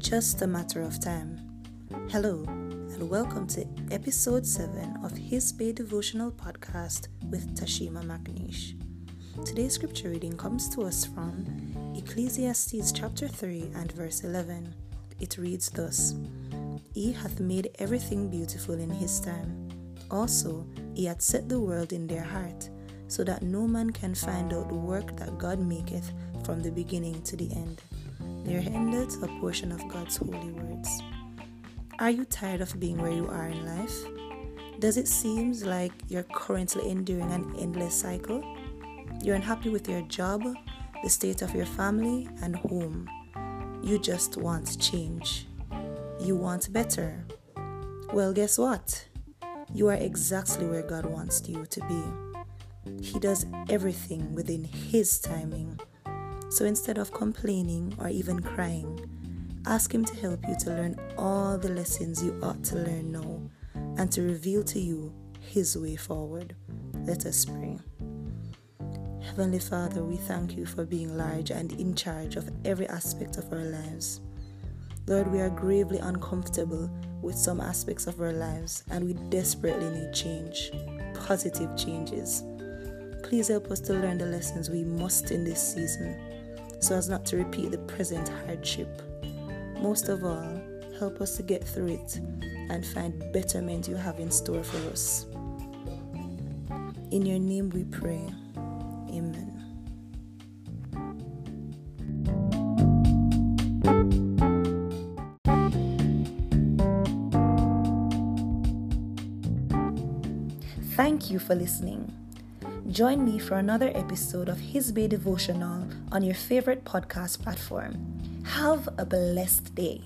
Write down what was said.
just a matter of time. Hello, and welcome to episode 7 of His Bay Devotional Podcast with Tashima McNeish. Today's scripture reading comes to us from Ecclesiastes chapter 3 and verse 11. It reads thus He hath made everything beautiful in his time. Also, he hath set the world in their heart, so that no man can find out the work that God maketh from the beginning to the end. There endeth a portion of God's holy words. Are you tired of being where you are in life? Does it seem like you're currently enduring an endless cycle? You're unhappy with your job, the state of your family, and home. You just want change. You want better. Well, guess what? You are exactly where God wants you to be. He does everything within His timing. So instead of complaining or even crying, ask Him to help you to learn all the lessons you ought to learn now and to reveal to you His way forward. Let us pray. Heavenly Father, we thank you for being large and in charge of every aspect of our lives. Lord, we are gravely uncomfortable with some aspects of our lives and we desperately need change, positive changes. Please help us to learn the lessons we must in this season so as not to repeat the present hardship. Most of all, help us to get through it and find betterment you have in store for us. In your name we pray. Amen. Thank you for listening. Join me for another episode of His Bay Devotional on your favorite podcast platform. Have a blessed day.